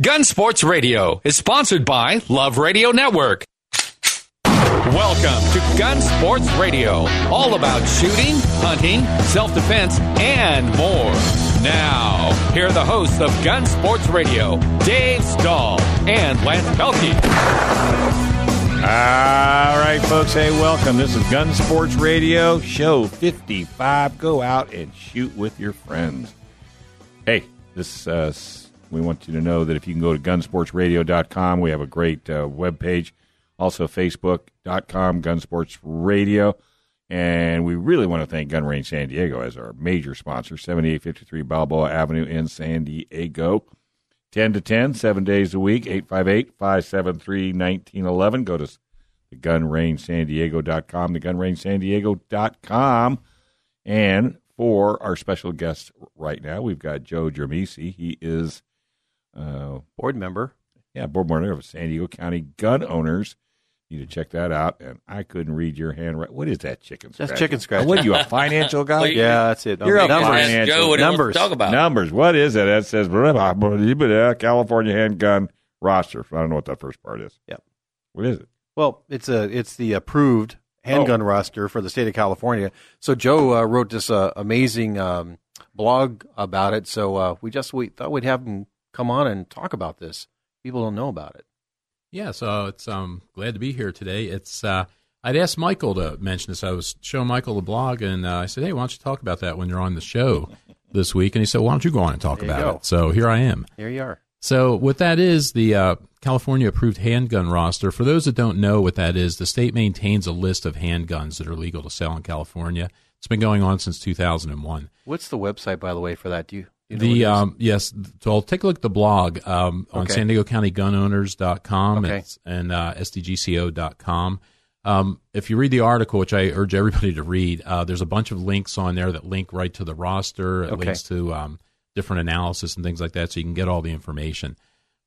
Gun Sports Radio is sponsored by Love Radio Network. Welcome to Gun Sports Radio, all about shooting, hunting, self defense, and more. Now, here are the hosts of Gun Sports Radio, Dave Stahl and Lance Pelkey. All right, folks. Hey, welcome. This is Gun Sports Radio, show 55. Go out and shoot with your friends. Hey, this uh, we want you to know that if you can go to gunsportsradio.com, we have a great uh, web page. Also, facebook.com, gunsportsradio. And we really want to thank Gun Range San Diego as our major sponsor, 7853 Balboa Avenue in San Diego. 10 to 10, seven days a week, 858 573 1911. Go to the gunrangesandiego.com, the gunrangesandiego.com. And for our special guest right now, we've got Joe Germisi. He is uh, board member. Yeah, board member of San Diego County Gun Owners. You need to check that out. And I couldn't read your handwriting. What is that chicken scratch? That's chicken scratch. What are you, a financial guy? well, yeah, that's it. You're a financial. Joe, what numbers. talk about numbers. What is it? That says California handgun roster. I don't know what that first part is. Yep. What is it? Well, it's a it's the approved handgun oh. roster for the state of California. So Joe uh, wrote this uh, amazing um, blog about it. So uh, we just we thought we'd have him come on and talk about this. People don't know about it. Yeah, so it's um glad to be here today. It's uh, I'd asked Michael to mention this. I was showing Michael the blog, and uh, I said, "Hey, why don't you talk about that when you're on the show this week?" And he said, "Why don't you go on and talk about it?" So here I am. Here you are. So what that is, the uh, California approved handgun roster. For those that don't know what that is, the state maintains a list of handguns that are legal to sell in California. It's been going on since 2001. What's the website, by the way, for that? Do you you know the um, yes, so I'll take a look at the blog um, on okay. San Diego County Gunowners.com okay. and uh, SDGCO.com. Um, if you read the article, which I urge everybody to read, uh, there's a bunch of links on there that link right to the roster. It okay. links to um, different analysis and things like that, so you can get all the information.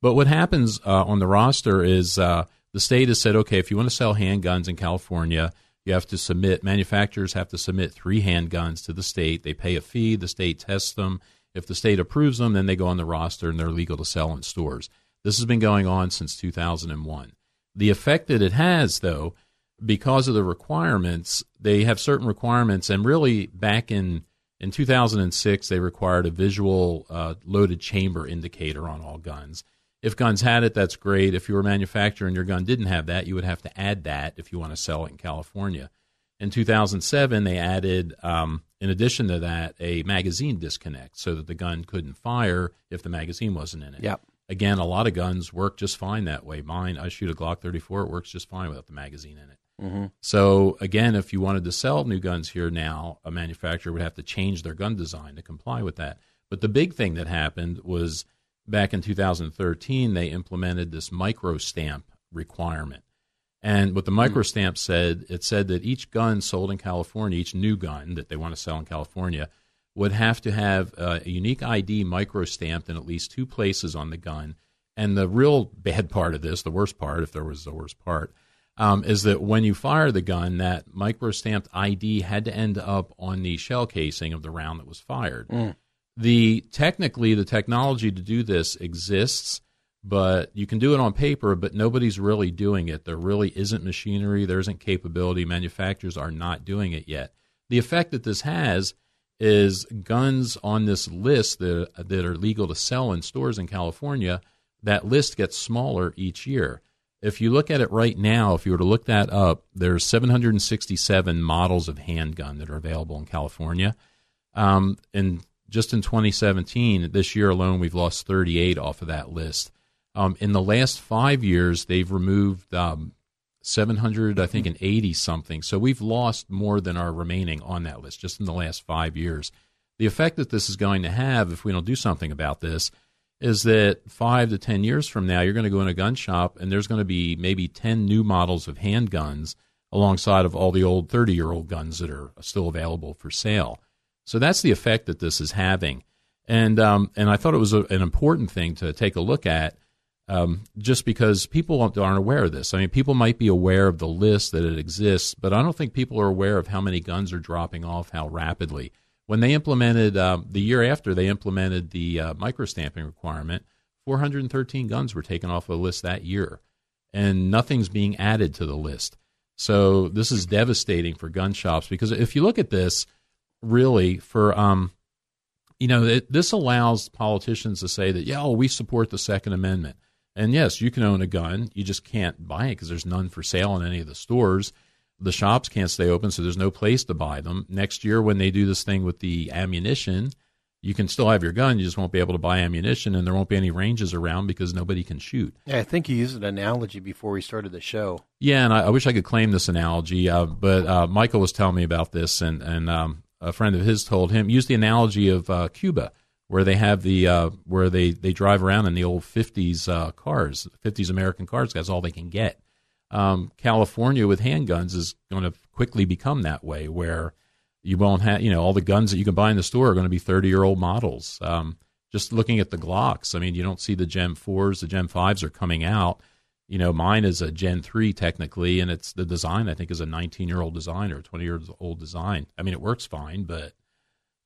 But what happens uh, on the roster is uh, the state has said, okay, if you want to sell handguns in California, you have to submit. Manufacturers have to submit three handguns to the state. They pay a fee. The state tests them if the state approves them, then they go on the roster and they're legal to sell in stores. This has been going on since 2001. The effect that it has, though, because of the requirements, they have certain requirements, and really back in in 2006, they required a visual uh, loaded chamber indicator on all guns. If guns had it, that's great. If you were a manufacturer and your gun didn't have that, you would have to add that if you want to sell it in California. In 2007, they added um, in addition to that, a magazine disconnect so that the gun couldn't fire if the magazine wasn't in it. Yep. Again, a lot of guns work just fine that way. Mine, I shoot a Glock 34, it works just fine without the magazine in it. Mm-hmm. So, again, if you wanted to sell new guns here now, a manufacturer would have to change their gun design to comply with that. But the big thing that happened was back in 2013, they implemented this micro stamp requirement. And what the microstamp said, it said that each gun sold in California, each new gun that they want to sell in California, would have to have a unique ID microstamped in at least two places on the gun. And the real bad part of this, the worst part, if there was the worst part, um, is that when you fire the gun, that microstamped ID had to end up on the shell casing of the round that was fired. Mm. The technically, the technology to do this exists but you can do it on paper, but nobody's really doing it. There really isn't machinery, there isn't capability. Manufacturers are not doing it yet. The effect that this has is guns on this list that, that are legal to sell in stores in California, that list gets smaller each year. If you look at it right now, if you were to look that up, there's 767 models of handgun that are available in California. Um, and just in 2017, this year alone, we've lost 38 off of that list. Um, in the last five years, they've removed um, 700, I think, and 80 something. So we've lost more than are remaining on that list just in the last five years. The effect that this is going to have, if we don't do something about this, is that five to 10 years from now, you're going to go in a gun shop and there's going to be maybe 10 new models of handguns alongside of all the old 30 year old guns that are still available for sale. So that's the effect that this is having. And, um, and I thought it was a, an important thing to take a look at um, just because people aren't aware of this. I mean, people might be aware of the list that it exists, but I don't think people are aware of how many guns are dropping off, how rapidly. When they implemented, uh, the year after they implemented the uh, microstamping requirement, 413 guns were taken off the list that year, and nothing's being added to the list. So this is devastating for gun shops because if you look at this, really for um, you know, it, this allows politicians to say that yeah, well, we support the Second Amendment, and yes, you can own a gun, you just can't buy it because there's none for sale in any of the stores. The shops can't stay open, so there's no place to buy them. Next year, when they do this thing with the ammunition, you can still have your gun, you just won't be able to buy ammunition, and there won't be any ranges around because nobody can shoot. Yeah, I think you used an analogy before we started the show. Yeah, and I, I wish I could claim this analogy, uh, but uh, Michael was telling me about this, and and um, a friend of his told him use the analogy of uh, Cuba, where they have the uh, where they they drive around in the old '50s uh, cars, '50s American cars. That's all they can get. Um, California with handguns is going to quickly become that way, where you won't have, you know, all the guns that you can buy in the store are going to be 30 year old models. Um, just looking at the Glocks, I mean, you don't see the Gen 4s, the Gen 5s are coming out. You know, mine is a Gen 3 technically, and it's the design, I think, is a 19 year old design or 20 year old design. I mean, it works fine, but,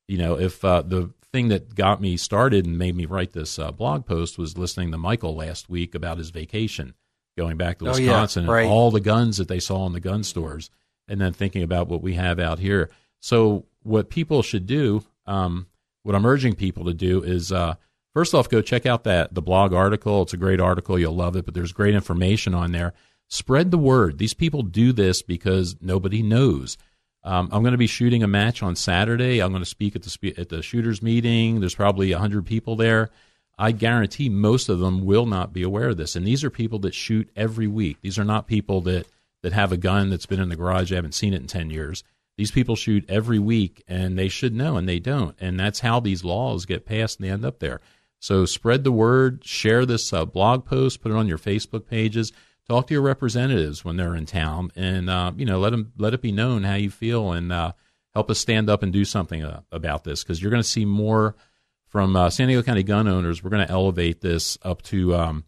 you know, if uh, the thing that got me started and made me write this uh, blog post was listening to Michael last week about his vacation going back to Oh, yeah, Wisconsin right. and all the guns that they saw in the gun stores, and then thinking about what we have out here. So, what people should do, um, what I'm urging people to do is, uh, first off, go check out that the blog article. It's a great article. You'll love it. But there's great information on there. Spread the word. These people do this because nobody knows. Um, I'm going to be shooting a match on Saturday. I'm going to speak at the spe- at the shooters meeting. There's probably hundred people there. I guarantee most of them will not be aware of this. And these are people that shoot every week. These are not people that that have a gun that's been in the garage. I haven't seen it in ten years. These people shoot every week, and they should know, and they don't. And that's how these laws get passed, and they end up there. So spread the word, share this uh, blog post, put it on your Facebook pages, talk to your representatives when they're in town, and uh, you know let them let it be known how you feel, and uh, help us stand up and do something uh, about this because you're going to see more from uh, San Diego County gun owners. We're going to elevate this up to um,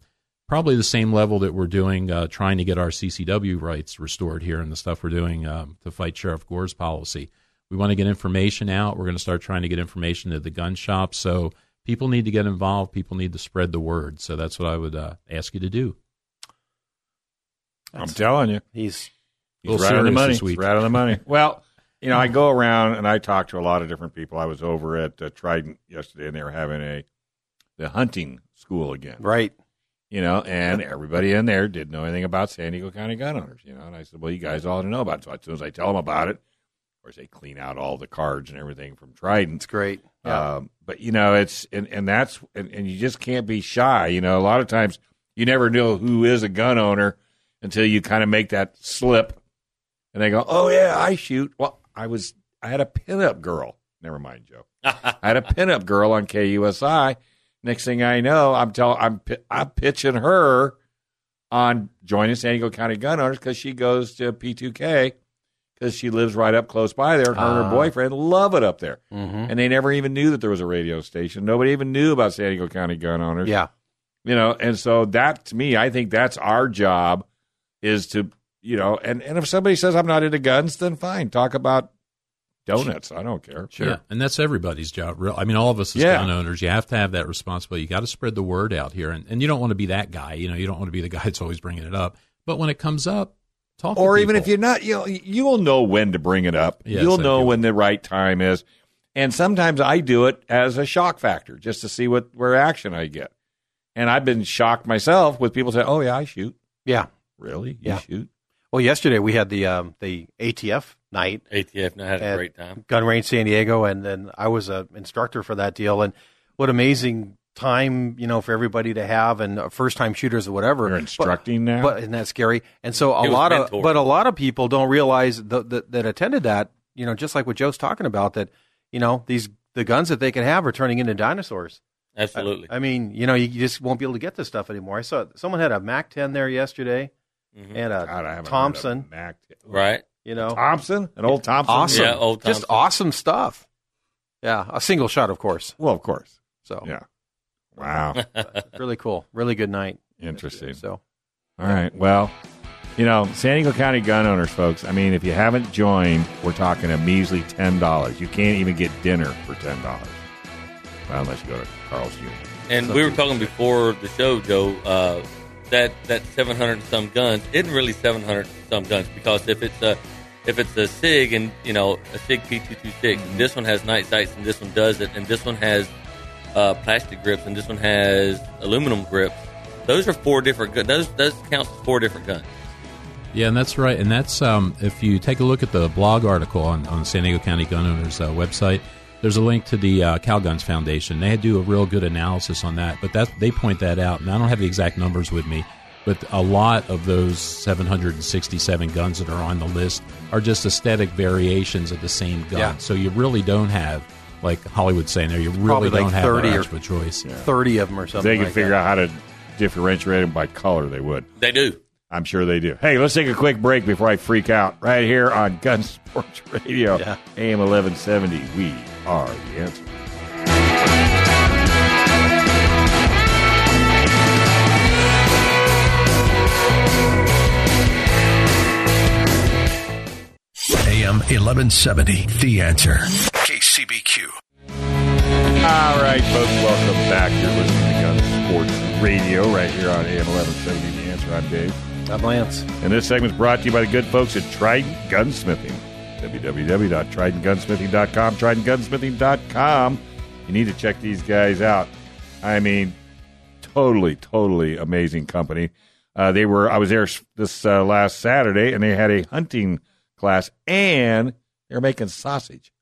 probably the same level that we're doing, uh, trying to get our CCW rights restored here and the stuff we're doing um, to fight Sheriff Gore's policy. We want to get information out. We're going to start trying to get information to the gun shops. So people need to get involved. People need to spread the word. So that's what I would uh, ask you to do. I'm telling you. He's He's Little right on the money. this. He's right on the money. Well, you know, I go around and I talk to a lot of different people. I was over at uh, Trident yesterday, and they were having a the hunting school again. right. You know, and everybody in there didn't know anything about San Diego County gun owners. You know, and I said, "Well, you guys all to know about it." So as soon as I tell them about it, of course, they clean out all the cards and everything from Trident. It's great. Yeah. Um, but you know, it's and, and that's and, and you just can't be shy. You know, a lot of times you never know who is a gun owner until you kind of make that slip, and they go, "Oh yeah, I shoot." Well, I was I had a pinup girl. Never mind, Joe. I had a pinup girl on KUSI. Next thing I know, I'm tell I'm I'm pitching her on joining San Diego County Gun Owners because she goes to P2K because she lives right up close by there. Her and her Ah. boyfriend love it up there hmm and they never even knew that there was a radio station. Nobody even knew about San Diego County gun owners. Yeah. you know, and so that to me, I think that's our job is to you know, and and if somebody says I'm not into guns, then fine, talk about donuts. I don't care. Yeah, and that's everybody's job. Real, I mean, all of us as Yeah. gun owners, you have to have that responsibility. You got to spread the word out here, and, and you don't want to be that guy. You know, you don't want to be the guy that's always bringing it up. But when it comes up, talk. to Or even if you're not, you know, you'll know when to bring it up. Yes, you'll know when the right time is. And sometimes I do it as a shock factor, just to see what reaction I get. And I've been shocked myself with people say, "Oh yeah, I shoot." Yeah. Really? You Yeah. shoot? Well, yesterday we had the um, the ATF night ATF and I had a great time. Gun Range San Diego, and then I was an instructor for that deal. And what amazing time, you know, for everybody to have, and uh, first time shooters or whatever. You're But- instructing now. But isn't that scary? And so a It was lot of, but a lot of people don't realize that, that that attended that. You know, just like what Joe's talking about, that you know these the guns that they can have are turning into dinosaurs. Absolutely. I mean, you know, you just won't be able to get this stuff anymore. I saw someone had a Mac 10 there yesterday Mhm. and a God, I haven't heard of Thompson. Mac. right? You know, Thompson, an old Thompson. awesome, Yeah, old just awesome stuff. Yeah, a single shot, of course. Well, of course. So Yeah. Wow. really cool, really good night. Interesting. So All right. Well, you know, San Diego County gun owners, folks. I mean, if you haven't joined, we're talking a measly ten dollars. You can't even get dinner for ten dollars. Well, unless you go to Carl's Jr. And we were talking before the show, Joe. Uh, that that 700 and some guns isn't really 700 and some guns because if it's a if it's a Sig and you know a Sig P226, Mm-hmm. this one has night sights and this one does it, and this one has uh, plastic grips and this one has aluminum grips. Those are four different guns. Those those counts as four different guns. Yeah, and that's right. And that's um, if you take a look at the blog article on, on San Diego County Gun Owners uh, website, there's a link to the uh, Calguns Foundation. They do a real good analysis on that. But that they point that out, and I don't have the exact numbers with me. But a lot of those 767 guns that are on the list are just aesthetic variations of the same gun. Yeah. So you really don't have, like Hollywood's saying there, you really Probably like don't have 30 or- much of a choice. Thirty of them or If something. they could like figure that. out how to differentiate them by color, they would. They do. I'm sure they do. Hey, let's take a quick break before I freak out. Right here on Gun Sports Radio, Yeah. AM 1170. We are the answer. AM 1170, The Answer. KCBQ. All right, folks, welcome back. You're listening to Gun Sports Radio right here on AM 1170. The answer. I'm Dave. I'm Lance. And this segment is brought to you by the good folks at Trident Gunsmithing. www.tridentgunsmithing.com. Tridentgunsmithing.com. You need to check these guys out. I mean, totally, totally amazing company. Uh, they were. I was there this uh, last Saturday, and they had a hunting class, and they're making sausage.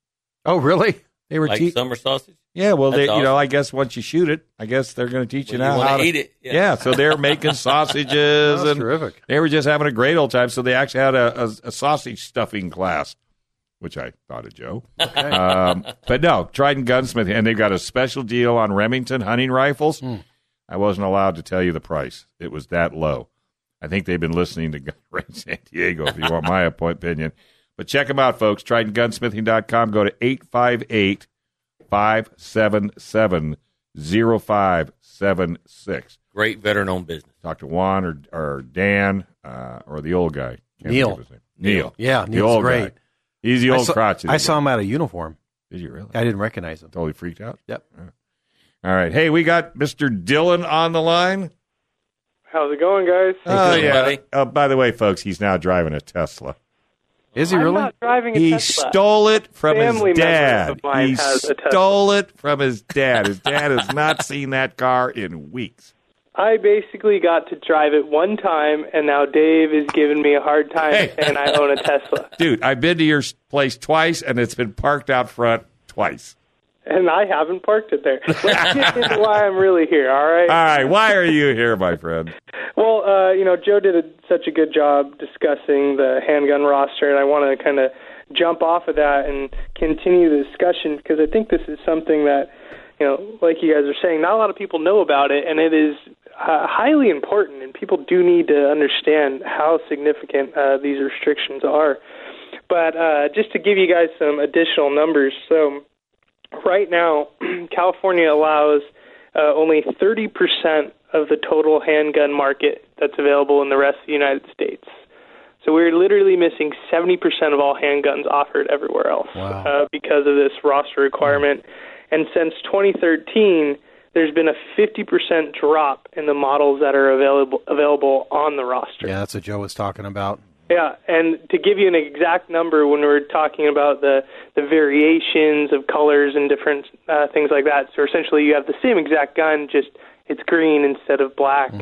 Oh, really? They were Like te- summer sausage. Yeah. Well, they, That's you know. I guess once you shoot it, I guess they're going to teach you Well, you now wanna how to eat it, Yeah. yeah. so they're making sausages That's and terrific. they were just having a great old time. So they actually had a, a, a sausage stuffing class, which I thought of Joe. Um, but no, Trident Gunsmith, and they've got a special deal on Remington hunting rifles. I wasn't allowed to tell you the price; it was that low. I think they've been listening to Gun Range San Diego. If you want my opinion, but check them out, folks. TridentGunsmithing.com. Go to 858 577 0576. Great veteran owned business. Talk to Juan or, or Dan uh, or the old guy. Can't Neil. think his name. Neil. Yeah, the Neil's old great. guy. He's the I old saw, crotchety. I saw guy. him out of uniform. Did you really? I didn't recognize him. Totally freaked out. Yep. All right. Hey, we got Mr. Dillon on the line. How's it going, guys? Oh, Dillon, yeah. buddy. Oh, by the way, folks, he's now driving a Tesla. Is he I'm really? not driving a He Tesla. stole it from Family his dad. He has a Tesla. stole it from his dad. His dad has not seen that car in weeks. I basically got to drive it one time, and now Dave is giving me a hard time Hey. saying I own a Tesla. Dude, I've been to your place twice, and it's been parked out front twice. And I haven't parked it there. Let's get into why I'm really here, all right? All right. Why are you here, my friend? Well, uh, you know, Joe did a, such a good job discussing the handgun roster, and I want to kind of jump off of that and continue the discussion because I think this is something that, you know, like you guys are saying, not a lot of people know about it, and it is uh, highly important, and people do need to understand how significant uh, these restrictions are. But uh, just to give you guys some additional numbers, so right now, California allows uh, only 30% of the total handgun market that's available in the rest of the United States. So we're literally missing 70% of all handguns offered everywhere else Wow. uh, because of this roster requirement. And since 2013, there's been a 50% drop in the models that are available available on the roster. Yeah, that's what Joe was talking about. Yeah, and to give you an exact number, when we're talking about the the variations of colors and different uh, things like that, so essentially you have the same exact gun, just it's green instead of black.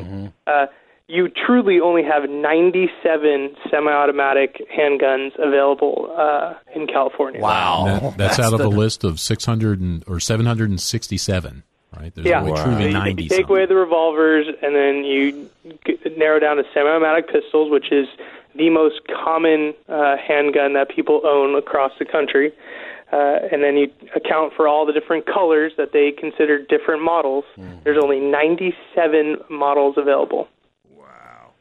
Uh, you truly only have 97 semi-automatic handguns available uh, in California. That- that's, that's, out of a list of 600 and, or 767, right? There's Yeah, only Wow. truly So you 90 take something. away the revolvers, and then you g- narrow down to semi-automatic pistols, which is the most common uh, handgun that people own across the country. Uh, and then you account for all the different colors that they consider different models. There's only 97 models available. Wow,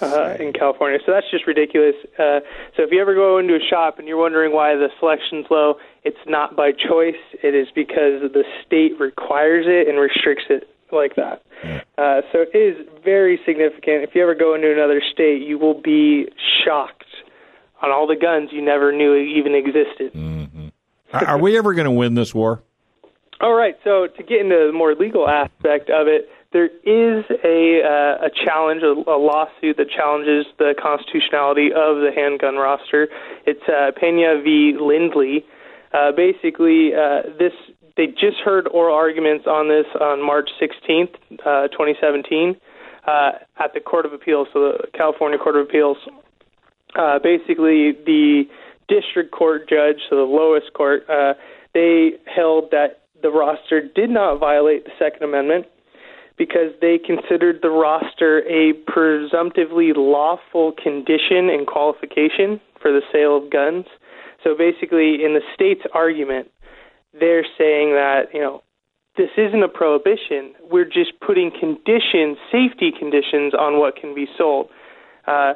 uh, in California, so that's just ridiculous. Uh, so if you ever go into a shop and you're wondering why the selection's low, it's not by choice. It is because the state requires it and restricts it like that. Uh, so it is very significant. If you ever go into another state, you will be shocked on all the guns you never knew even existed. Are, are we ever going to win this war? All right. So to get into the more legal aspect of it, there is a uh, a challenge, a, a lawsuit that challenges the constitutionality of the handgun roster. It's uh, Pena v. Lindley. Uh, basically, uh, this they just heard oral arguments on this on March 16th, uh, 2017, uh, at the Court of Appeals, so the California Court of Appeals. Uh, basically, the district court judge, so the lowest court, uh, they held that the roster did not violate the Second Amendment because they considered the roster a presumptively lawful condition and qualification for the sale of guns. So basically, in the state's argument, they're saying that, you know, this isn't a prohibition. We're just putting conditions, safety conditions, on what can be sold. Uh,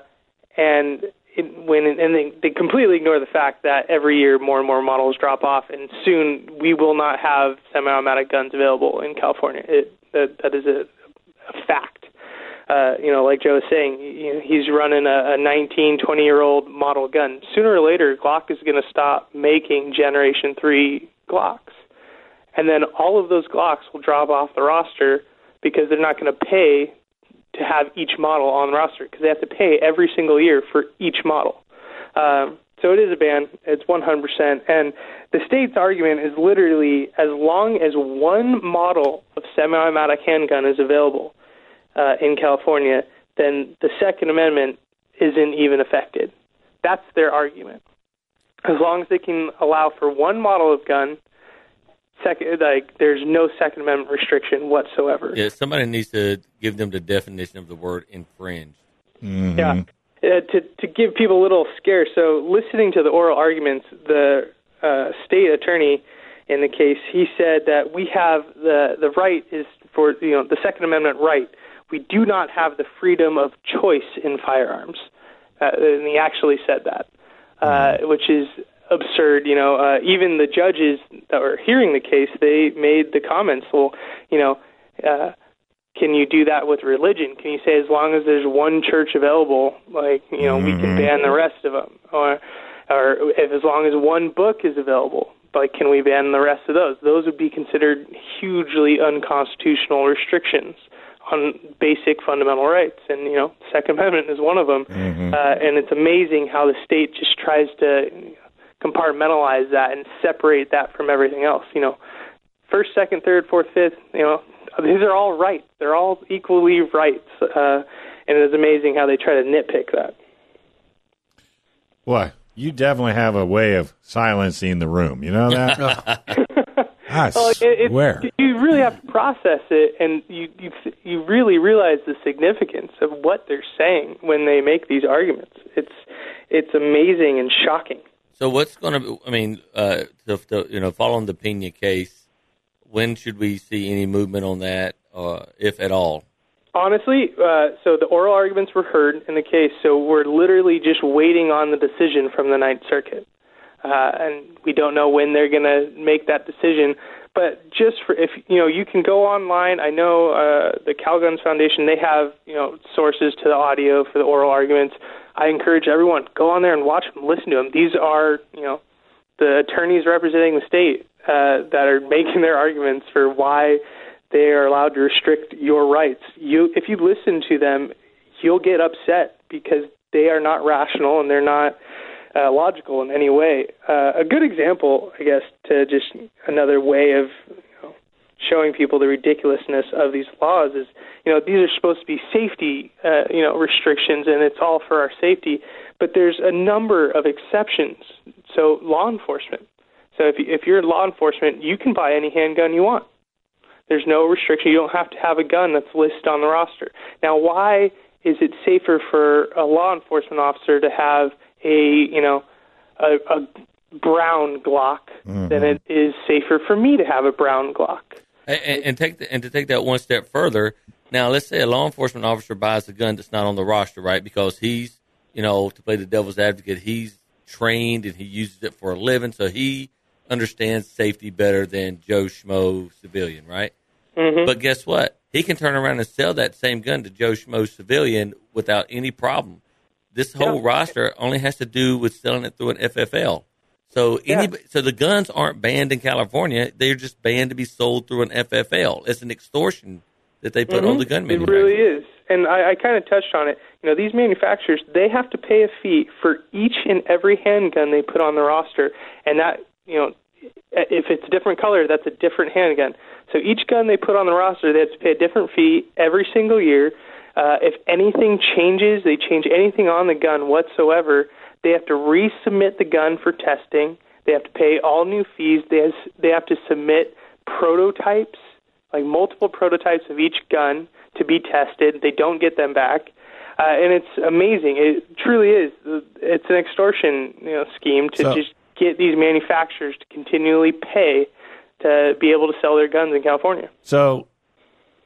and it, when and they, they completely ignore the fact that every year more and more models drop off, and soon we will not have semi-automatic guns available in California. It, that that is a, a fact. Uh, you know, like Joe was saying, you know, he's running a, a 19, 20 year old model gun. Sooner or later, Glock is going to stop making Generation 3 Glocks. And then all of those Glocks will drop off the roster because they're not going to pay to have each model on the roster because they have to pay every single year for each model. Um, so it is a ban. It's 100%. And the state's argument is literally as long as one model of semi-automatic handgun is available uh, in California, then the Second Amendment isn't even affected. That's their argument. As long as they can allow for one model of gun, second, like there's no Second Amendment restriction whatsoever. Yeah, somebody needs to give them the definition of the word infringe. Mm-hmm. Yeah. Uh, to to give people a little scare. So listening to the oral arguments, the uh, state attorney in the case, he said that we have the the right is for you know the Second Amendment right. We do not have the freedom of choice in firearms, uh, and he actually said that, uh, which is absurd. You know, uh, even the judges that were hearing the case, they made the comments. Well, you know. Uh, can you do that with religion? Can you say as long as there's one church available, like you know, we can ban the rest of them, or or if as long as one book is available, like can we ban the rest of those? Those would be considered hugely unconstitutional restrictions on basic fundamental rights, and you know, Second Amendment is one of them. Uh, and it's amazing how the state just tries to compartmentalize that and separate that from everything else. You know, first, second, third, fourth, fifth. You know, these are all rights. They're all equally rights, uh, and it is amazing how they try to nitpick that. Boy, you definitely have a way of silencing the room. You know that? I Well, it, it, swear. you really have to process it, and you, you you really realize the significance of what they're saying when they make these arguments. It's it's amazing and shocking. So what's going to? I mean, uh, to, to, you know, following the Pena case, when should we see any movement on that, uh, if at all? Honestly, uh, so the oral arguments were heard in the case, so we're literally just waiting on the decision from the Ninth Circuit, uh, and we don't know when they're going to make that decision. But just for if you know, you can go online. I know uh, the Calguns Foundation; they have you know sources to the audio for the oral arguments. I encourage everyone go on there and watch them, listen to them. These are you know the attorneys representing the state uh, that are making their arguments for why they are allowed to restrict your rights. You, if you listen to them, you'll get upset because they are not rational and they're not uh, logical in any way. Uh, a good example, I guess, to just another way of you know, showing people the ridiculousness of these laws is, you know, these are supposed to be safety, uh, you know, restrictions, and it's all for our safety. But there's a number of exceptions. So law enforcement. So if if you're law enforcement, you can buy any handgun you want. There's no restriction. You don't have to have a gun that's listed on the roster. Now, why is it safer for a law enforcement officer to have a you know a, a brown Glock Then it is safer for me to have a brown Glock? And, and, and take the, and to take that one step further. Now, let's say a law enforcement officer buys a gun that's not on the roster, right? Because he's, you know, to play the devil's advocate, he's trained and he uses it for a living, so he understands safety better than Joe Schmo civilian, right? Mm-hmm. But guess what? He can turn around and sell that same gun to Joe Schmo civilian without any problem. This whole Yeah. roster only has to do with selling it through an FFL. So Yeah. so the guns aren't banned in California; they're just banned to be sold through an FFL. It's an extortion that they put on the gun Mm-hmm. It really is. And I, I kind of touched on it. You know, these manufacturers, they have to pay a fee for each and every handgun they put on the roster. And that, you know, if it's a different color, that's a different handgun. So each gun they put on the roster, they have to pay a different fee every single year. Uh, if anything changes, they change anything on the gun whatsoever, they have to resubmit the gun for testing. They have to pay all new fees. They has, they have to submit prototypes, like multiple prototypes of each gun to be tested. They don't get them back. Uh, and it's amazing. It truly is. It's an extortion, you know, scheme to So- just get these manufacturers to continually pay to be able to sell their guns in California. So,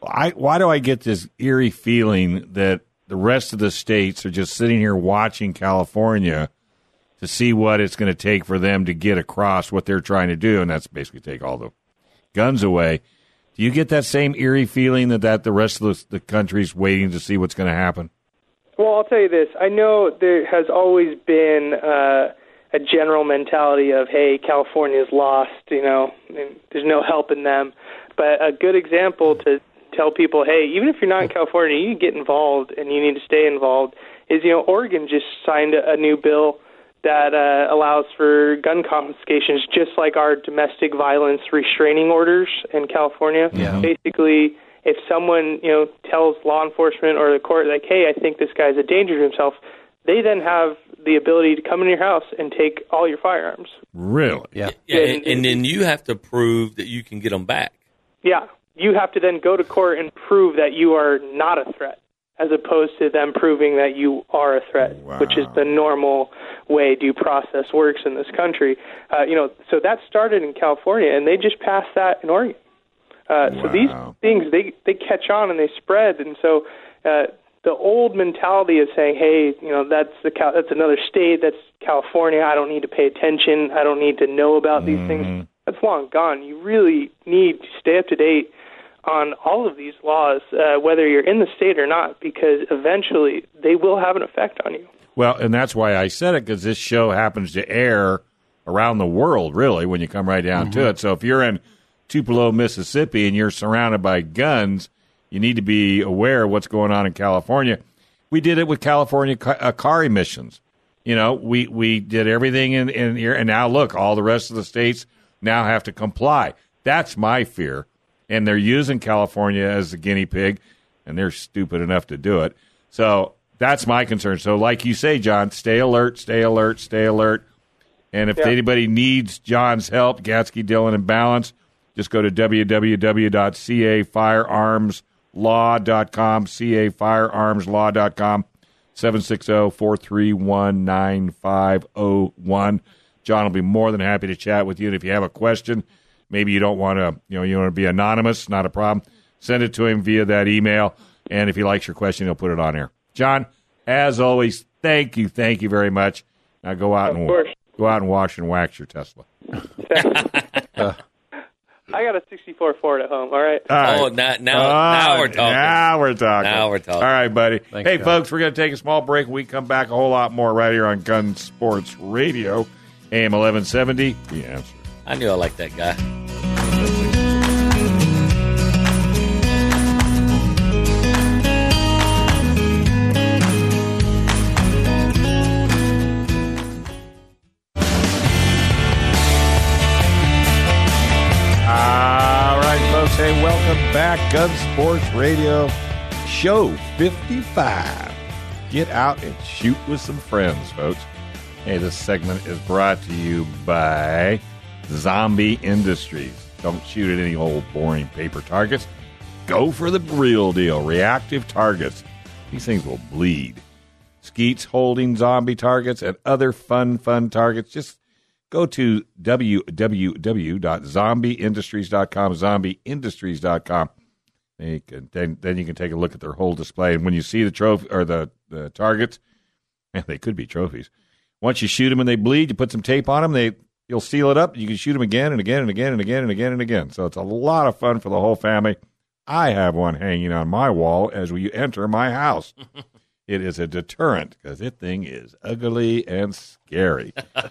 I why do I get this eerie feeling that the rest of the states are just sitting here watching California to see what it's going to take for them to get across what they're trying to do, and that's basically take all the guns away. Do you get that same eerie feeling that, that the rest of the, the country's waiting to see what's going to happen? Well, I'll tell you this. I know there has always been uh, a general mentality of, hey, California's lost, you know, there's no helping them. But a good example to tell people, hey, even if you're not in California, you get involved and you need to stay involved is, you know, Oregon just signed a, a new bill that uh, allows for gun confiscations, just like our domestic violence restraining orders in California. Yeah. Basically, if someone you know tells law enforcement or the court like, "Hey, I think this guy's a danger to himself," they then have the ability to come in your house and take all your firearms. Really? Yeah. Yeah, and, And- and then you have to prove that you can get them back. Yeah, you have to then go to court and prove that you are not a threat, as opposed to them proving that you are a threat, which is the normal way due process works in this country. Uh, you know, so that started in California, and they just passed that in Oregon. Uh, So these things they they catch on and they spread, and so uh, the old mentality of saying, "Hey, you know, that's the Cal- that's another state, that's California. I don't need to pay attention. I don't need to know about these things." That's long gone. You really need to stay up to date on all of these laws, uh, whether you're in the state or not, because eventually they will have an effect on you. Well, and that's why I said it because this show happens to air around the world, really, when you come right down to it. So if you're in Tupelo, Mississippi, and you're surrounded by guns, you need to be aware of what's going on in California. We did it with California ca- uh, car emissions. You know, we, we did everything in, in here, and now look, all the rest of the states now have to comply. That's my fear. And they're using California as the guinea pig, and they're stupid enough to do it. So that's my concern. So, like you say, John, stay alert, stay alert, stay alert. And if Yeah. anybody needs John's help, Gatzke, Dillon, and Ballance, just go to www.cafirearmslaw.com, cafirearmslaw.com, 760-431-9501. John will be more than happy to chat with you. And if you have a question, maybe you don't want to, you know, you want to be anonymous, not a problem. Send it to him via that email. And if he likes your question, he'll put it on there. John, as always, thank you, thank you very much. Now go out and course. go out and wash and wax your Tesla. I got a 64 Ford at home. All right. All right. Oh, now, now, now we're talking. Now we're talking. Now we're talking. All right, buddy. Thanks, hey, John. folks, we're going to take a small break. When we come back a whole lot more right here on Gun Sports Radio, AM 1170. The answer. I knew I liked that guy. Back. Gun Sports Radio, show 55. Get out and shoot with some friends, folks. Hey, this segment is brought to you by Zombie Industries. Don't shoot at any old boring paper targets. Go for the real deal. Reactive targets. These things will bleed. Skeets holding zombie targets and other fun, fun targets. Just go to www.zombieindustries.com, zombieindustries.com. Then you can, then, then you can take a look at their whole display. And when you see the trophy or the, the targets, and they could be trophies. Once you shoot them and they bleed, you put some tape on them. They you'll seal it up. You can shoot them again and again and again and again and again and again. So it's a lot of fun for the whole family. I have one hanging on my wall as we enter my house. it is a deterrent because it thing is ugly and scary. All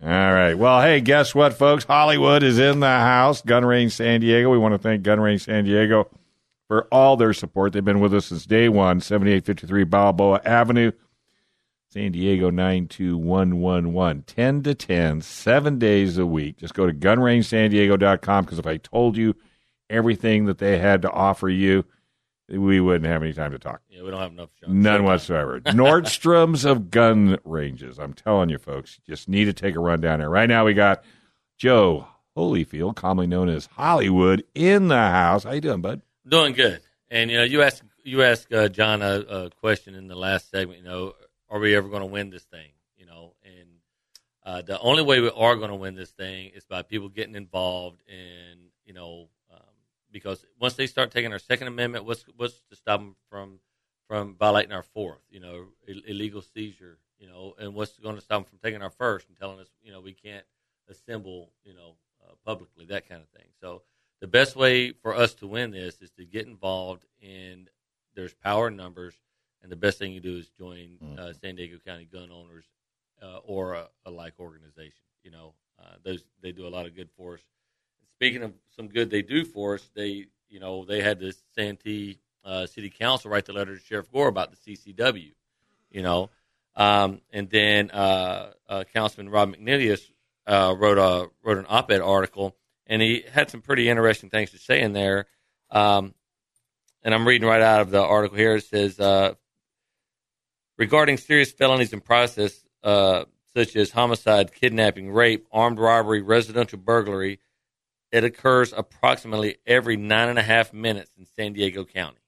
right. Well, hey, guess what, folks? Hollywood is in the house. Gun Range San Diego. We want to thank Gun Range San Diego for all their support. They've been with us since day one, 7853 Balboa Avenue, San Diego 92111. 10 to 10, seven days a week. Just go to gunrangesandiego.com because if I told you everything that they had to offer you, we wouldn't have any time to talk. Yeah, we don't have enough. Show. None whatsoever. Nordstrom's of gun ranges. I'm telling you, folks, you just need to take a run down there. Right now, we got Joe Holyfield, commonly known as Hollywood, in the house. How you doing, bud? Doing good. And you know, you asked you asked uh, John a, a question in the last segment. You know, are we ever going to win this thing? You know, and uh, the only way we are going to win this thing is by people getting involved and you know because once they start taking our Second Amendment, what's what's to stop them from from violating our Fourth? You know, illegal seizure. You know, and what's going to stop them from taking our First and telling us, you know, we can't assemble, you know, uh, publicly, that kind of thing. So the best way for us to win this is to get involved in. There's power in numbers, and the best thing you do is join uh, mm-hmm. San Diego County Gun Owners uh, or a, a, like organization. You know, uh, those they do a lot of good for us speaking of some good they do for us, they you know they had the Santee uh, City Council write the letter to Sheriff Gore about the CCW, you know, um, and then uh, uh, Councilman Rob McNelis uh, wrote a wrote an op-ed article, and he had some pretty interesting things to say in there. Um, and I'm reading right out of the article here. It says uh, regarding serious felonies in process, uh, such as homicide, kidnapping, rape, armed robbery, residential burglary it occurs approximately every nine and a half minutes in San Diego County.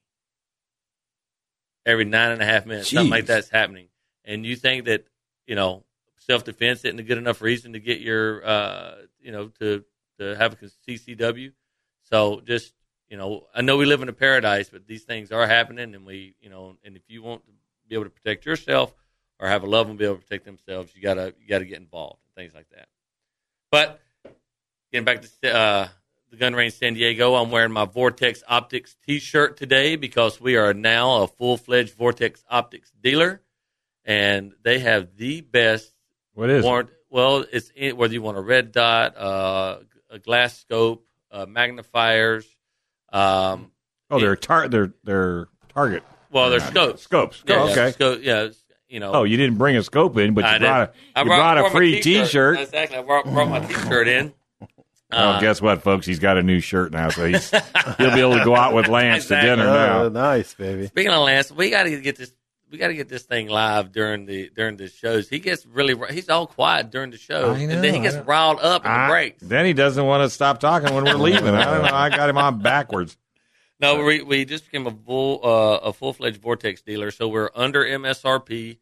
Every nine and a half minutes, Jeez. something like that's happening. And you think that, you know, self defense isn't a good enough reason to get your, uh, you know, to, to have a CCW. So just, you know, I know we live in a paradise, but these things are happening. And we, you know, and if you want to be able to protect yourself or have a loved one be able to protect themselves, you gotta, you gotta get involved and things like that. But Getting back to uh, the gun range San Diego, I'm wearing my Vortex Optics T-shirt today because we are now a full-fledged Vortex Optics dealer, and they have the best. What is? Warrant, it? Well, it's in, whether you want a red dot, uh, a glass scope, uh, magnifiers. Um, oh, they're tar- they're they're target. Well, they're scopes. Scopes. Yeah, oh, okay. Scope, yeah, you know. Oh, you didn't bring a scope in, but you brought a you brought, brought, a free T-shirt. T-shirt. Exactly. I brought, brought my T-shirt in. Well, uh, guess what, folks? He's got a new shirt now, so he's he'll be able to go out with Lance exactly. to dinner now. Oh, nice, baby. Speaking of Lance, we got to get this. We got to get this thing live during the during the shows. He gets really he's all quiet during the show, and then he gets riled up in the breaks. Then he doesn't want to stop talking when we're leaving. I don't know. I got him on backwards. No, we we just became a full uh, a full fledged Vortex dealer, so we're under MSRP.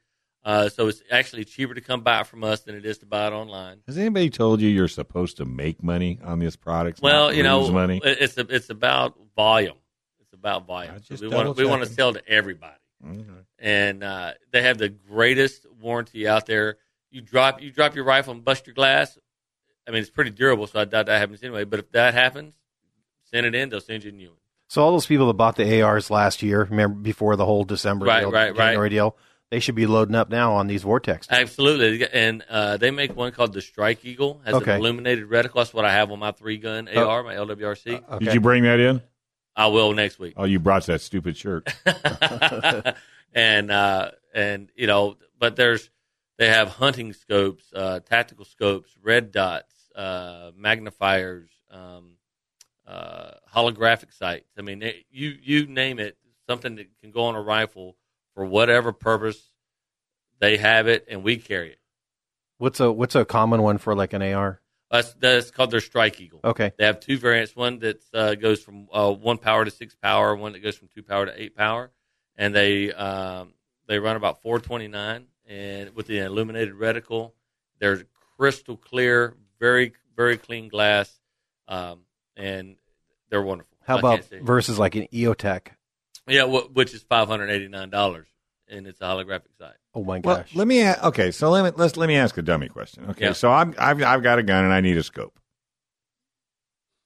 Uh, so it's actually cheaper to come buy from us than it is to buy it online. Has anybody told you you're supposed to make money on these products? Well, you know, money? it's a, it's about volume. It's about volume. So we want we want to sell to everybody, and uh, they have the greatest warranty out there. You drop you drop your rifle and bust your glass. I mean, it's pretty durable, so I doubt that happens anyway. But if that happens, send it in. They'll send you a new one. So all those people that bought the ARs last year, remember before the whole December right, deal, right, January right. deal, they should be loading up now on these Vortex. Absolutely, and uh, they make one called the Strike Eagle. Has okay. an illuminated reticle. That's what I have on my three gun oh. AR, my LWRC. Uh, okay. Did you bring that in? I will next week. Oh, you brought that stupid shirt. and uh, and you know, but there's they have hunting scopes, uh, tactical scopes, red dots, uh, magnifiers, um, uh, holographic sights. I mean, you you name it, something that can go on a rifle for whatever purpose they have it and we carry it. What's a what's a common one for like an AR? That's, that's called their Strike Eagle. Okay. They have two variants. One that uh, goes from uh, one power to six power. One that goes from two power to eight power, and they um, they run about four twenty nine. And with the illuminated reticle, they're crystal clear, very very clean glass, um, and they're wonderful. How about versus like an EOTech? Yeah, which is five hundred eighty nine dollars, and it's a holographic sight. Oh my gosh! Well, let me okay. So let me let's let me ask a dummy question. Okay, yeah. so I'm I've I've got a gun and I need a scope.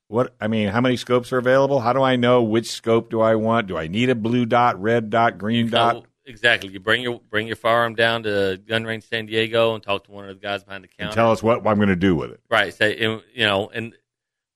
What I mean, how many scopes are available? How do I know which scope do I want? Do I need a blue dot, red dot, green dot? exactly. You bring your bring your firearm down to gun range San Diego and talk to one of the guys behind the counter. And tell us what I'm going to do with it. Right. Say, and, you know, and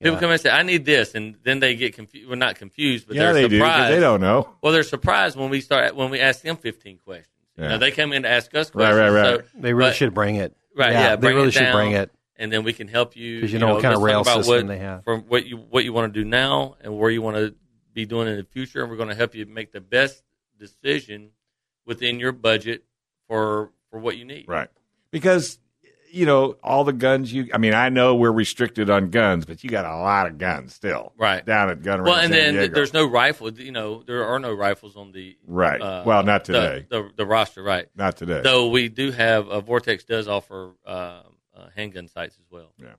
people Yeah. come in and say, I need this. And then they get confused. Well, not confused, but yeah, they're they do. 'cause surprised. They don't know. Well, they're surprised when we start, when we ask them 15 questions. You Yeah. know, they come in to ask us questions. right, right. So, They really but- should bring it. Right. Yeah. they really should bring it. And then we can help you. 'Cause you know what kind of let's rail about system what, they have. From what you, what you want to do now and where you want to be doing in the future. And we're going to help you make the best decision within your budget for, for what you need. Right. Because, you know, all the guns you, I mean, I know we're restricted on guns, but you got a lot of guns still. Right. Down at gun range. Well, and then Diego. there's no rifle. You know, there are no rifles on the Right. uh, well, not today. The, the, roster, right? not today. Though we do have uh, Vortex does offer uh, uh, handgun sights as well. Yeah.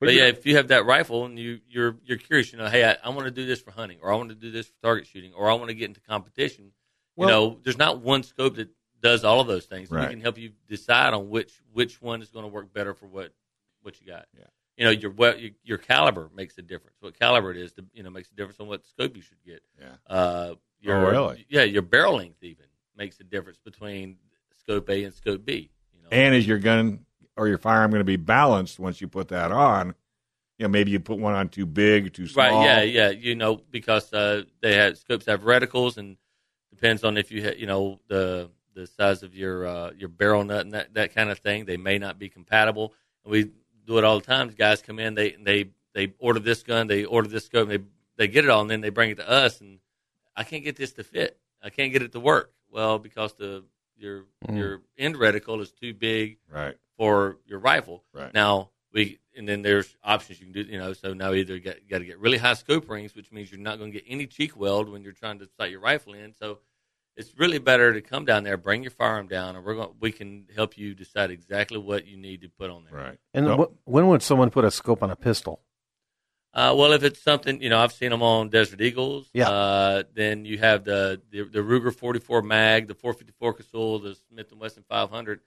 But, yeah, if you have that rifle and you you're you're curious, you know, hey, I, I want to do this for hunting, or I want to do this for target shooting, or I want to get into competition. Well- you know, there's not one scope that does all of those things. Right. We can help you decide on which which one is going to work better for what what you got. Yeah. You know, your we- your, your caliber makes a difference. What caliber it is, to, you know, makes a difference on what scope you should get. Yeah. Uh, your, Oh, really? Yeah, your barrel length even makes a difference between scope A and scope B. You know, and is your gun or your firearm going to be balanced once you put that on? You know, maybe you put one on too big, too small. Right. Yeah. Yeah. You know, because uh, they have scopes have reticles, and depends on if you ha- you know the the size of your uh, your barrel nut and that that kind of thing. They may not be compatible. And we do it all the time. Guys come in, they they they order this gun, they order this scope, and they they get it all, and then they bring it to us, and I can't get this to fit. I can't get it to work. Well, because the your Mm. your end reticle is too big Right. for your rifle. Right. Now we and then there's options you can do. You know, so now either get got to get really high scope rings, which means you're not going to get any cheek weld when you're trying to sight your rifle in. So it's really better to come down there, bring your firearm down, and we're going. We can help you decide exactly what you need to put on there. Right. And So- wh- when would someone put a scope on a pistol? Uh, well, if it's something you know, I've seen them on Desert Eagles. Yeah. Uh, then you have the, the the Ruger 44 Mag, the 454 Casull, the Smith and Wesson 500,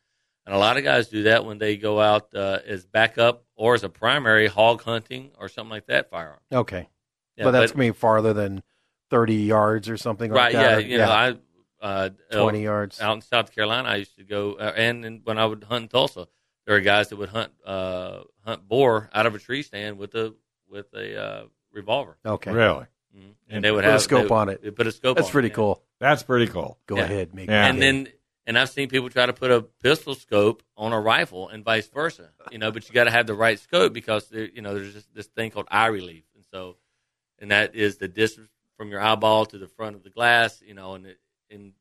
and a lot of guys do that when they go out uh, as backup or as a primary hog hunting or something like that firearm. Okay, Yeah, but that's going to be farther than thirty yards or something right. like that. Yeah, or- you know, I uh, twenty uh, yards. out in South Carolina, I used to go, uh, and, and when I would hunt in Tulsa, there are guys that would hunt uh, hunt boar out of a tree stand with a with a uh, revolver. Okay, Really? Mhm. And they would Put a scope they, on it. They put a scope. that's on pretty it, yeah. cool. That's pretty cool. Go Yeah. ahead, make Yeah. it And then, and I've seen people try to put a pistol scope on a rifle and vice versa. You know, but you got to have the right scope because there, you know there's this, this thing called eye relief, and so, and that is the distance from your eyeball to the front of the glass. You know, and it, and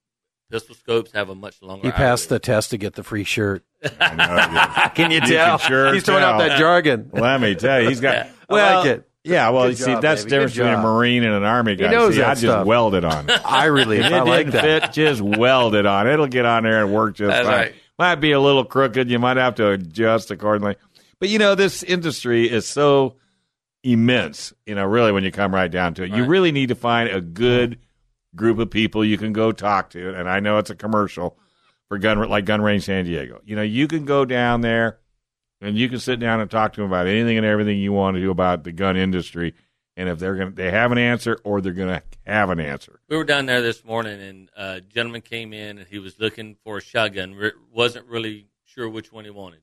pistol scopes have a much longer. he passed the test to get the free shirt. I know, Can you You tell? can sure He's throwing out that jargon. Let me tell you, he's got. Yeah. I like it. Yeah, well, Good you see, job, that's the difference between a. Marine and an Army guy. knows see, that I just stuff. weld it on. Eye relief. If it I like didn't that. fit, just weld it on. It'll get on there and work just That's fine. right. Might be a little crooked. You might have to adjust accordingly. But you know, this industry is so immense. You know, really, when you come right down to it, you really need to find a good group of people you can go talk to. And I know it's a commercial for gun like Gun Range San Diego. You know, you can go down there and you can sit down and talk to them about anything and everything you want to do about the gun industry. And if they're gonna, they have an answer, or they're gonna have an answer. We were down there this morning, and a gentleman came in, and he was looking for a shotgun. Wasn't really sure which one he wanted.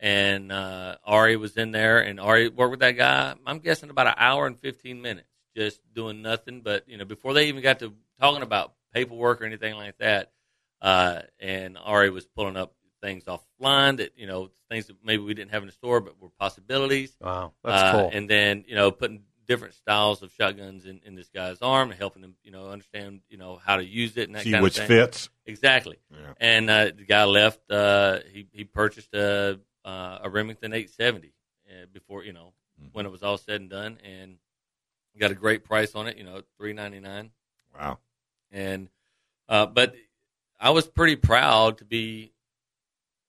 And uh, Ari was in there, and Ari worked with that guy. I'm guessing about an hour and 15 minutes, just doing nothing. But you know, before they even got to talking about paperwork or anything like that, uh, and Ari was pulling up things offline that you know things that maybe we didn't have in the store, but were possibilities. Wow, that's Uh, cool. And then you know putting different styles of shotguns in, in this guy's arm and helping him you know understand you know how to use it and that See kind which of thing. Which fits. Exactly. Yeah. And uh, the guy left. Uh, he he purchased a uh, a Remington 870 uh, before you know Mm-hmm. when it was all said and done, and got a great price on it. You know, three ninety nine. Wow. And uh, but I was pretty proud to be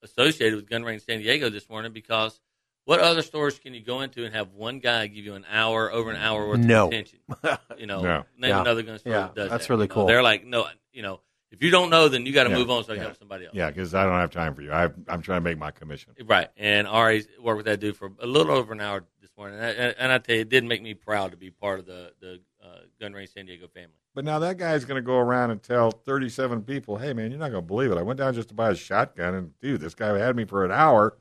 associated with Gun Range San Diego this morning because what other stores can you go into and have one guy give you an hour over an hour worth No. of attention? You know, No. name Yeah. another gun store Yeah, that does that's that, really you know. cool. They're like, no, you know, if you don't know, then you got to Yeah, move on so I can yeah. help somebody else. Yeah, because I don't have time for you. I, I'm trying to make my commission. Right. And Ari worked with that dude for a little over an hour this morning. And I, and I tell you, it did make me proud to be part of the, the uh, Gun Range San Diego family. But now that guy's going to go around and tell 37 people, hey, man, you're not going to believe it. I went down just to buy a shotgun, and dude, this guy had me for an hour.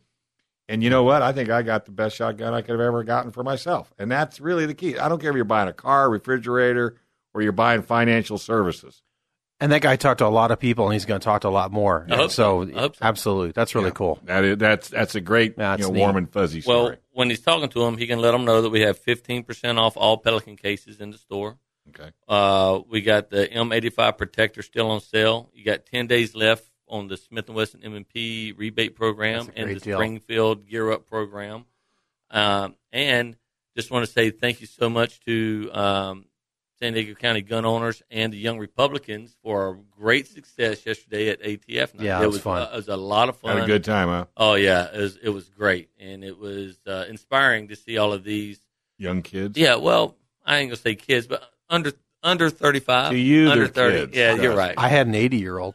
And you know what? I think I got the best shotgun I could have ever gotten for myself. And that's really the key. I don't care if you're buying a car, refrigerator, or you're buying financial services. And that guy talked to a lot of people, and he's going to talk to a lot more. I hope so. so, I hope so. absolutely, that's really cool. That is, that's that's a great, Yeah, you know, warm and fuzzy Well, when he's talking to them, he can let them know that we have 15% off all Pelican cases in the store. okay. Uh, we got the M85 protector still on sale. You got 10 days left on the Smith & Wesson M&P rebate program and the deal. Springfield Gear Up program. Um, and just want to say thank you so much to um, San Diego County gun owners and the Young Republicans for our great success yesterday at ATF. night. Yeah, it it was fun. Uh, it was a lot of fun. Had a good time, huh? Oh yeah, it was, it was great, and it was uh, inspiring to see all of these. Young kids. Yeah, well, I ain't gonna say kids, but under under thirty five. To you, under they're thirty. kids. Yeah, you're right. I had an 80 year old,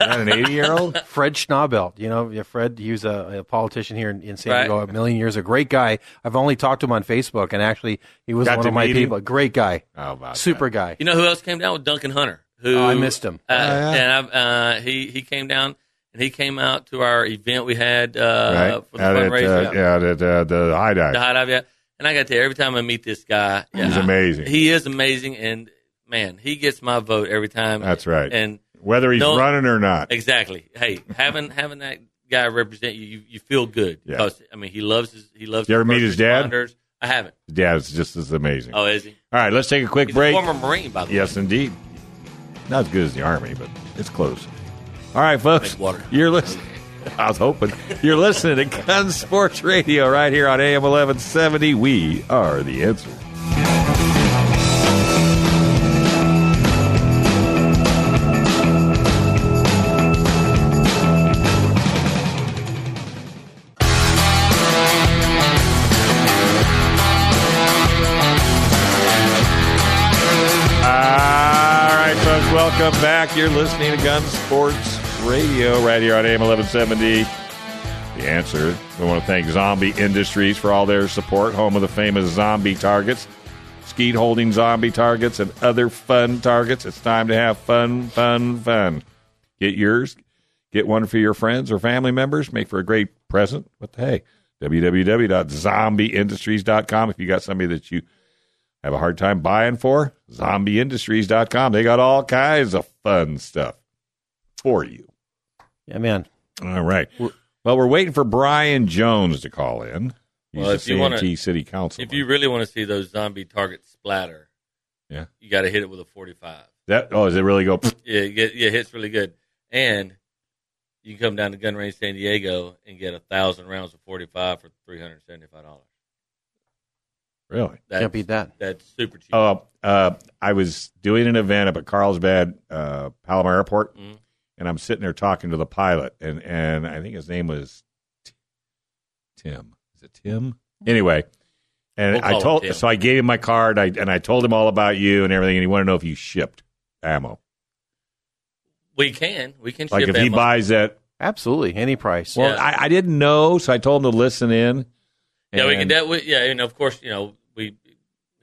Not an 80 year old? Fred Schnaubelt. You know, Fred, he was a, a politician here in, in San Right. Diego a million years. A great guy. I've only talked to him on Facebook, and actually, he was Got one of my meet him? people. Great guy, How about super guy. you know who else came down with Duncan Hunter? Who Oh, I missed him. Uh, Oh, yeah. And I, uh, he he came down and he came out to our event we had uh. Right. for the Out fundraiser. uh, yeah, at uh, the high dive. The high dive, yeah. And I got there every time I meet this guy. Yeah, He's amazing. He is amazing, and man, he gets my vote every time. That's right. And Whether he's running or not. Exactly. Hey, having having that guy represent you, you, you feel good Yeah. because I mean he loves his he loves. You ever meet his dad? responders. I haven't. Yeah, it's just as amazing. Oh, is he? All right, let's take a quick He's break. a former Marine, by the way. Yes, indeed. Not as good as the Army, but it's close. All right, folks. You're listening. I was hoping. You're listening to Gun Sports Radio right here on AM 1170. We are the answer. You're listening to Gun Sports Radio right here on AM 1170. The answer. We want to thank Zombie Industries for all their support, home of the famous zombie targets, skeet holding zombie targets, and other fun targets. It's time to have fun, fun, fun. Get yours. Get one for your friends or family members. Make for a great present. What the hey? www.zombieindustries.com. If you got somebody that you have a hard time buying for, zombieindustries.com. They got all kinds of fun stuff for you. Yeah, man. All right. Well, we're waiting for Brian Jones to call in. He's Well, if you wanna- Santee City Council. If you really want to see those zombie targets splatter, Yeah. you got to hit it with a forty-five. that oh, does it really go? Yeah, you get, yeah, it hits really good, and you can come down to Gun Range San Diego and get a thousand rounds of forty-five for three hundred seventy-five dollars. Really? Can't beat that. That's super cheap. Oh, uh, I was doing an event up at Carlsbad, uh, Palomar Airport, Mhm. and I'm sitting there talking to the pilot, and and I think his name was T- Tim. Is it Tim? Anyway, and We'll I told so I gave him my card, I, and I told him all about you and everything, and he wanted to know if you shipped ammo, we can, we can like ship if he buys that. Absolutely, any price. Well, Yeah. I, I didn't know, so I told him to listen in. Yeah, we can. And- That, we, yeah, and of course, you know, we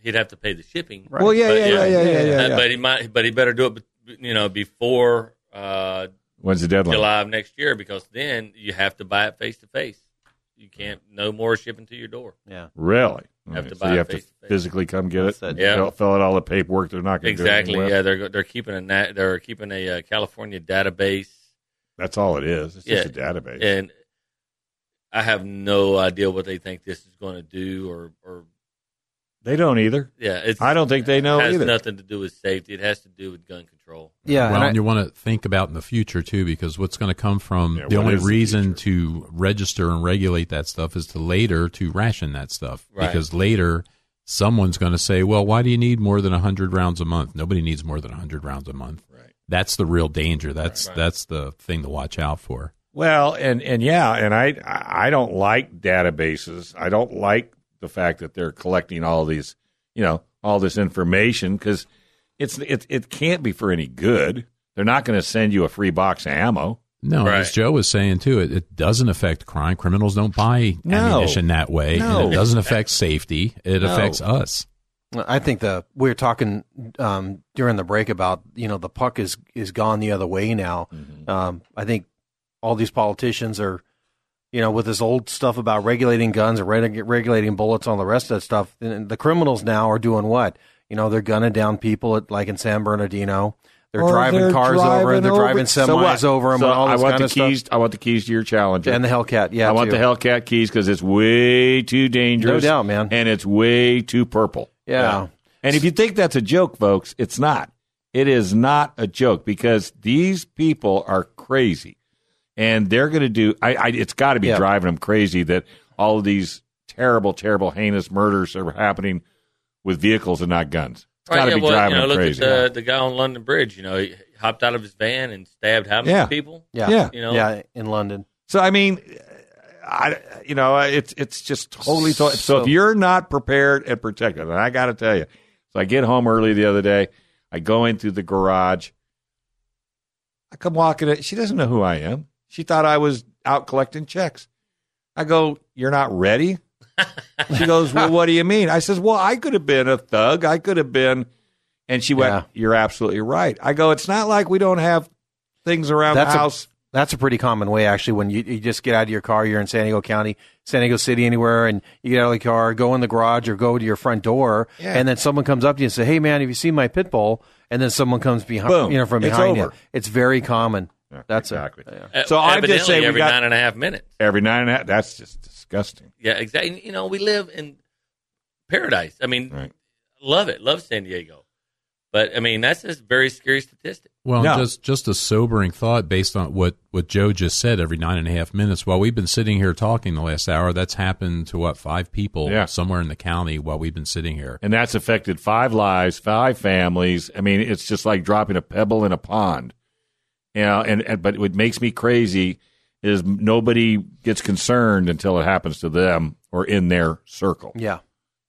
he'd have to pay the shipping. Right. Well, yeah, But, yeah, yeah, yeah, yeah, yeah. Yeah. But he might, but he better do it, you know, before uh, When's the deadline? July of next year, because then you have to buy it face to face. You can't no more shipping to your door. yeah. Really? Have to so buy you it have to physically come get it. That's it. Yeah. Fill, fill out all the paperwork. They're not going to Exactly. Do anything. Yeah, they're they're keeping a they're keeping a uh, California database, That's all it is. It's just a database. and I have no idea what they think this is going to do, or or they don't either. yeah, it's I don't think they know it has either. nothing to do with safety. It has to do with gun control. Yeah, well, and I- you want to think about in the future too, because what's going to come from Yeah, the only is the reason to register and regulate that stuff is to later to ration that stuff. Right. Because later, someone's going to say, "Well, why do you need more than hundred rounds a month? Nobody needs more than hundred rounds a month." Right. That's the real danger. That's Right. that's the thing to watch out for. Well, and and yeah, and I I don't like databases. I don't like the fact that they're collecting all these, you know, all this information because it's it it can't be for any good. They're not going to send you a free box of ammo. No, Right. as Joe was saying too, it, it doesn't affect crime. Criminals don't buy No. ammunition that way, No. and it doesn't affect safety. It No. affects us. I think the we were talking um, during the break about you know the puck is is gone the other way now. Um, I think all these politicians are, you know, with this old stuff about regulating guns or reg- regulating bullets, all the rest of that stuff. And the criminals now are doing what? You know, they're gunning down people at like in San Bernardino. They're Or driving they're cars over. driving They're over- driving So semis what? over them. So and all I want kind the of keys. stuff. I want the keys to your Challenger. And the Hellcat, yeah. I want the Hellcat keys because it's way too dangerous. No doubt, man. And it's way too purple. Yeah. And if you think that's a joke, folks, it's not. It is not a joke because these people are crazy, and they're going to do. I, I it's got to be Yeah. driving them crazy that all of these terrible, terrible, heinous murders are happening with vehicles and not guns. It's got to yeah, be well, driving you know, them look crazy. at the, the guy on London Bridge. You know, he hopped out of his van and stabbed how many Yeah. people? Yeah. Yeah. You know? Yeah, in London. So I mean, I you know it's it's just totally so, so So- if you're not prepared and protected, and I got to tell you, so I get home early the other day, I go into the garage, I come walking in, she doesn't know who I am. She thought I was out collecting checks. I go, you're not ready. She goes, well, what do you mean? I says, well, I could have been a thug. I could have been, and she went, Yeah. you're absolutely right. I go, it's not like we don't have things around That's the a- house. That's a pretty common way, actually. When you, you just get out of your car, you're in San Diego County, San Diego City, anywhere, and you get out of the car, go in the garage, or go to your front door, Yeah. and then someone comes up to you and say, "Hey, man, have you seen my pit bull?" And then someone comes behind, Boom. you know, from It's behind over. you. It's very common. Yeah, That's exactly. A, yeah. So I'm just Evidently saying we every got- nine and a half minutes. Every nine and a half. That's just disgusting. Yeah, exactly. You know, we live in paradise. I mean, Right. love it. Love San Diego. But I mean, that's a very scary statistic. Well, No. just just a sobering thought based on what what Joe just said. Every nine and a half minutes, while we've been sitting here talking the last hour, that's happened to what five people Yeah. somewhere in the county while we've been sitting here. And that's affected five lives, five families. I mean, it's just like dropping a pebble in a pond. You know, and, and but what makes me crazy is nobody gets concerned until it happens to them or in their circle. yeah.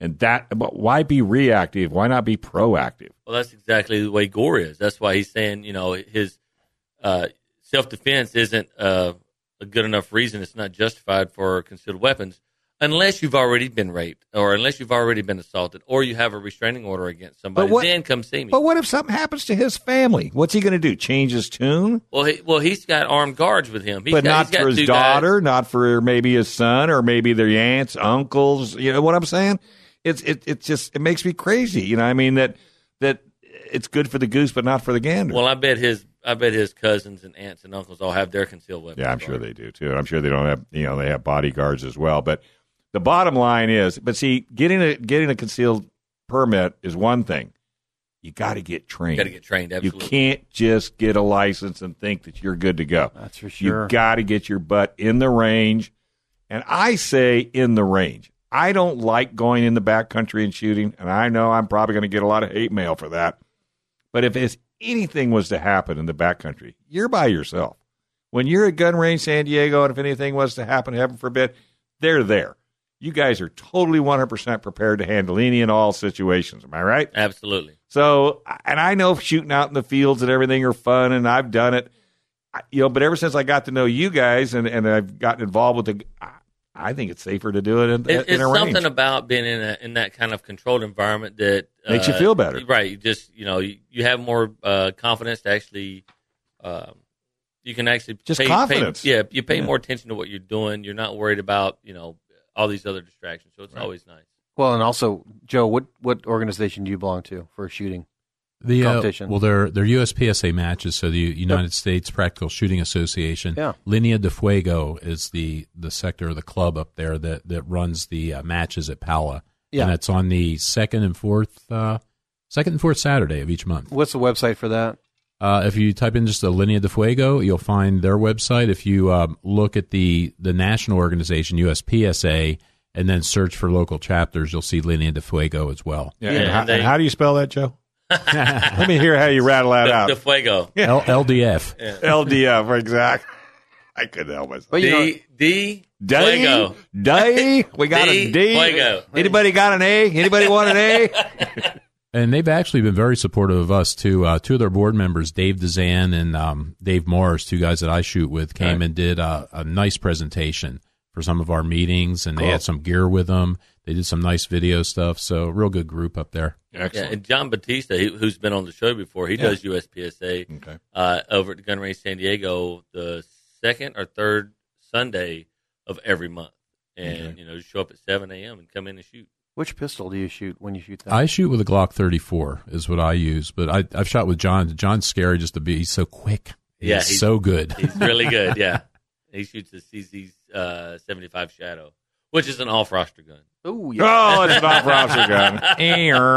And that, but why be reactive? Why not be proactive? Well, that's exactly the way Gore is. That's why he's saying, you know, his uh, self defense isn't uh, a good enough reason. It's not justified for concealed weapons unless you've already been raped or unless you've already been assaulted or you have a restraining order against somebody. what- then come see me. But what if something happens to his family? What's he going to do? Change his tune? well, he, well, he's got armed guards with him. He's but got, not for his two guys- daughter, not for maybe his son, or maybe their aunts, uncles. You know what I'm saying? It's it it just it makes me crazy. You know, I mean that that it's good for the goose, but not for the gander. Well, I bet his I bet his cousins and aunts and uncles all have their concealed weapons. yeah, I'm sure they do too. I'm sure they don't have you know they have bodyguards as well. But the bottom line is, but see, getting a getting a concealed permit is one thing. You got to get trained. Got to get trained. Absolutely. You can't just get a license and think that you're good to go. That's for sure. You got to get your butt in the range. And I say in the range. I don't like going in the backcountry and shooting, and I know I'm probably going to get a lot of hate mail for that. But if it's, anything was to happen in the backcountry, you're by yourself. When you're at gun range San Diego, and if anything was to happen, heaven forbid, they're there. You guys are totally 100% prepared to handle any and all situations. Am I right? Absolutely. So, and I know shooting out in the fields and everything are fun, and I've done it. I- You know, but ever since I got to know you guys and, and I've gotten involved with the, I- think it's safer to do it in, It, in it's a range. something about being in a, in that kind of controlled environment that Makes you uh, feel better. Right. You just you know you, you have more uh, confidence to actually. Um, you can actually Just pay, confidence. Pay, yeah, you pay Yeah. more attention to what you're doing. You're not worried about you know all these other distractions. So it's always nice. Well, and also, Joe, what what organization do you belong to for shooting? The uh, competition. well, they're they're USPSA matches, so the United States Practical Shooting Association. Yeah. Linea de Fuego is the the sector of the club up there that that runs the uh, matches at Pala. Yeah. and it's on the second and fourth uh, second and fourth Saturday of each month. What's the website for that? Uh, if you type in just the Linea de Fuego, you'll find their website. If you um, look at the the national organization USPSA and then search for local chapters, you'll see Linea de Fuego as well. Yeah, Yeah, and, and how, they- and how do you spell that, Joe? Let me hear how you rattle that The, out. the fuego. L- LDF. LDF, exactly. I couldn't help myself. But you know, D D D, fuego. D, we got a D, D. fuego. Anybody got an A? Anybody want an A? And they've actually been very supportive of us too. Uh, two of their board members, Dave DeZan and um, Dave Morris, two guys that I shoot with, came Right. and did uh, a nice presentation for some of our meetings, and they had some gear with them. They did some nice video stuff. So real good group up there. Yeah, Excellent. and John Batista, he, who's been on the show before, he Yeah. does USPSA Okay. uh, over at the Gun Range San Diego the second or third Sunday of every month, and Okay. you know, you show up at seven a.m. and come in and shoot. Which pistol do you shoot when you shoot that? I shoot with a Glock 34 is what I use, but I, I've shot with John. John's scary just to be. He's so quick. He's Yeah, he's- so good. He's really good. Yeah, he shoots a CZ uh, seventy five Shadow, which is an off roster gun. Ooh, yeah. Oh, it's an off-roster gun.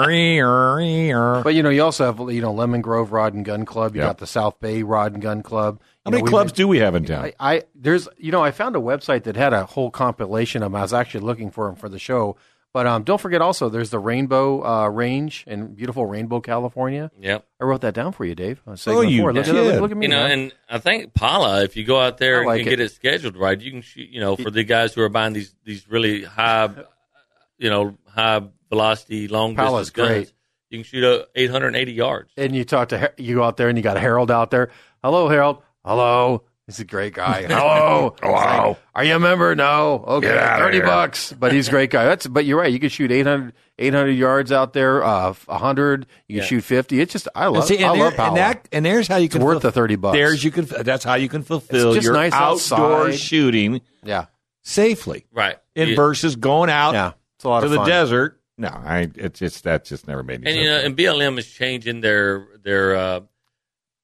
How But you know, you also have you know Lemon Grove Rod and Gun Club. You Yeah. got the South Bay Rod and Gun Club. How many know, clubs men- do we have in town? I, I there's you know I found a website that had a whole compilation of them. I was actually looking for them for the show. But um, don't forget also there's the Rainbow uh, Range in beautiful Rainbow, California. Yep. I wrote that down for you, Dave. on Oh, segment you four. Look, at, did. look, look at me. You know, man. and I think Pala, if you go out there like and it. get it scheduled right, you can shoot. You know, for the guys who are buying these these really high, you know, high velocity long Pala's distance guns, great. you can shoot a 880 yards. and you talk to you go out there and you got Harold out there. Hello, Harold. Hello. He's a great guy. Hello. Hello. Like, Are you a member? No. Okay. Get outta Thirty here. bucks. But he's a great guy. That's. But you're right. You can shoot 800, 800 yards out there. Uh, hundred. You can Yeah. shoot fifty. It's just I love. See, and, I there- love Pala. and that and there's how you it's can worth ful- the thirty bucks. There's you can that's how you can fulfill just your nice outdoor outside. shooting yeah. safely. Right. And Yeah. versus going out Yeah. It's a lot to of the fun. desert. No, I it's just that just never made any and sense. you know, and BLM is changing their their. Uh,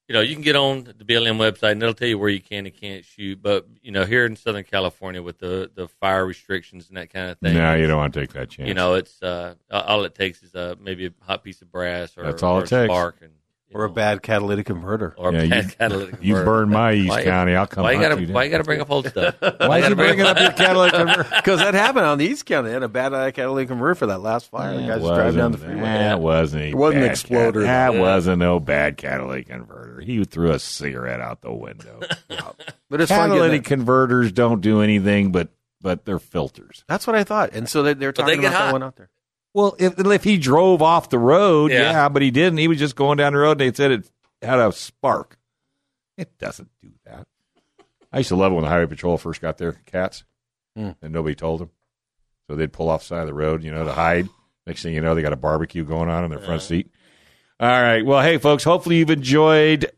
you know, you can get on the BLM website and it'll tell you where you can and can't shoot. But you know, here in Southern California with the the fire restrictions and that kind of thing, no, you don't want to take that chance. You know, it's uh, all it takes is uh, maybe a hot piece of brass or, That's all or it takes. spark and Or a bad catalytic converter. or a Yeah, bad you- catalytic you converter. burned my East Why- County. I'll come. Why you gotta you. Why you gotta bring up old stuff? Why is gotta you bringing up your catalytic converter? Because that happened on the East County. They had a bad uh, catalytic converter for that last fire. the guys just driving down the freeway. That wasn't. A It wasn't bad exploder, cat- That though. wasn't no bad catalytic converter. He threw a cigarette out the window. But it's fun getting catalytic converters don't do anything but but they're filters. That's what I thought. And so they, they're But they talking get about that one out there. Well, if if he drove off the road, yeah. Yeah. but he didn't. He was just going down the road. And They said it had a spark. It doesn't do that. I used to love it when the highway patrol first got there, cats, Hmm. and nobody told them, so they'd pull off the side of the road, you know, to hide. Next thing you know, they got a barbecue going on in their front seat. All right. Well, hey, folks. Hopefully, you've enjoyed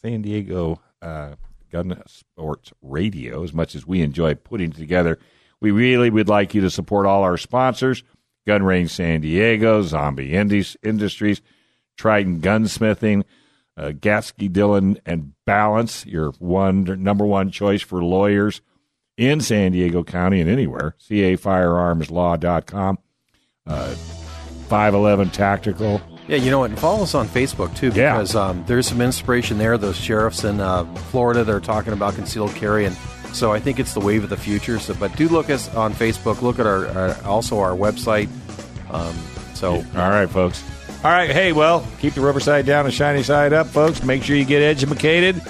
San Diego uh, Gun Sports Radio as much as we enjoy putting it together. We really would like you to support all our sponsors Gun Range San Diego, Zombie Indies, Industries, Trident Gunsmithing, uh, Gatzke Dillon, and Ballance, your one number one choice for lawyers in San Diego County and anywhere. CAFirearmslaw.com. Uh, 511 Tactical. Yeah, you know what? And follow us on Facebook too, Yeah. because um, there's some inspiration there. Those sheriffs in uh, Florida that are talking about concealed carry, and so I think it's the wave of the future. So, but do look us on Facebook. Look at our, our also our website. Um, so All right, folks. All right. Hey, well, keep the rubber side down and shiny side up, folks. Make sure you get educated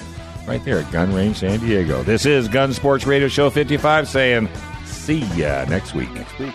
right there at Gun Range San Diego. This is Gun Sports Radio Show 55 saying see ya next week. Next week.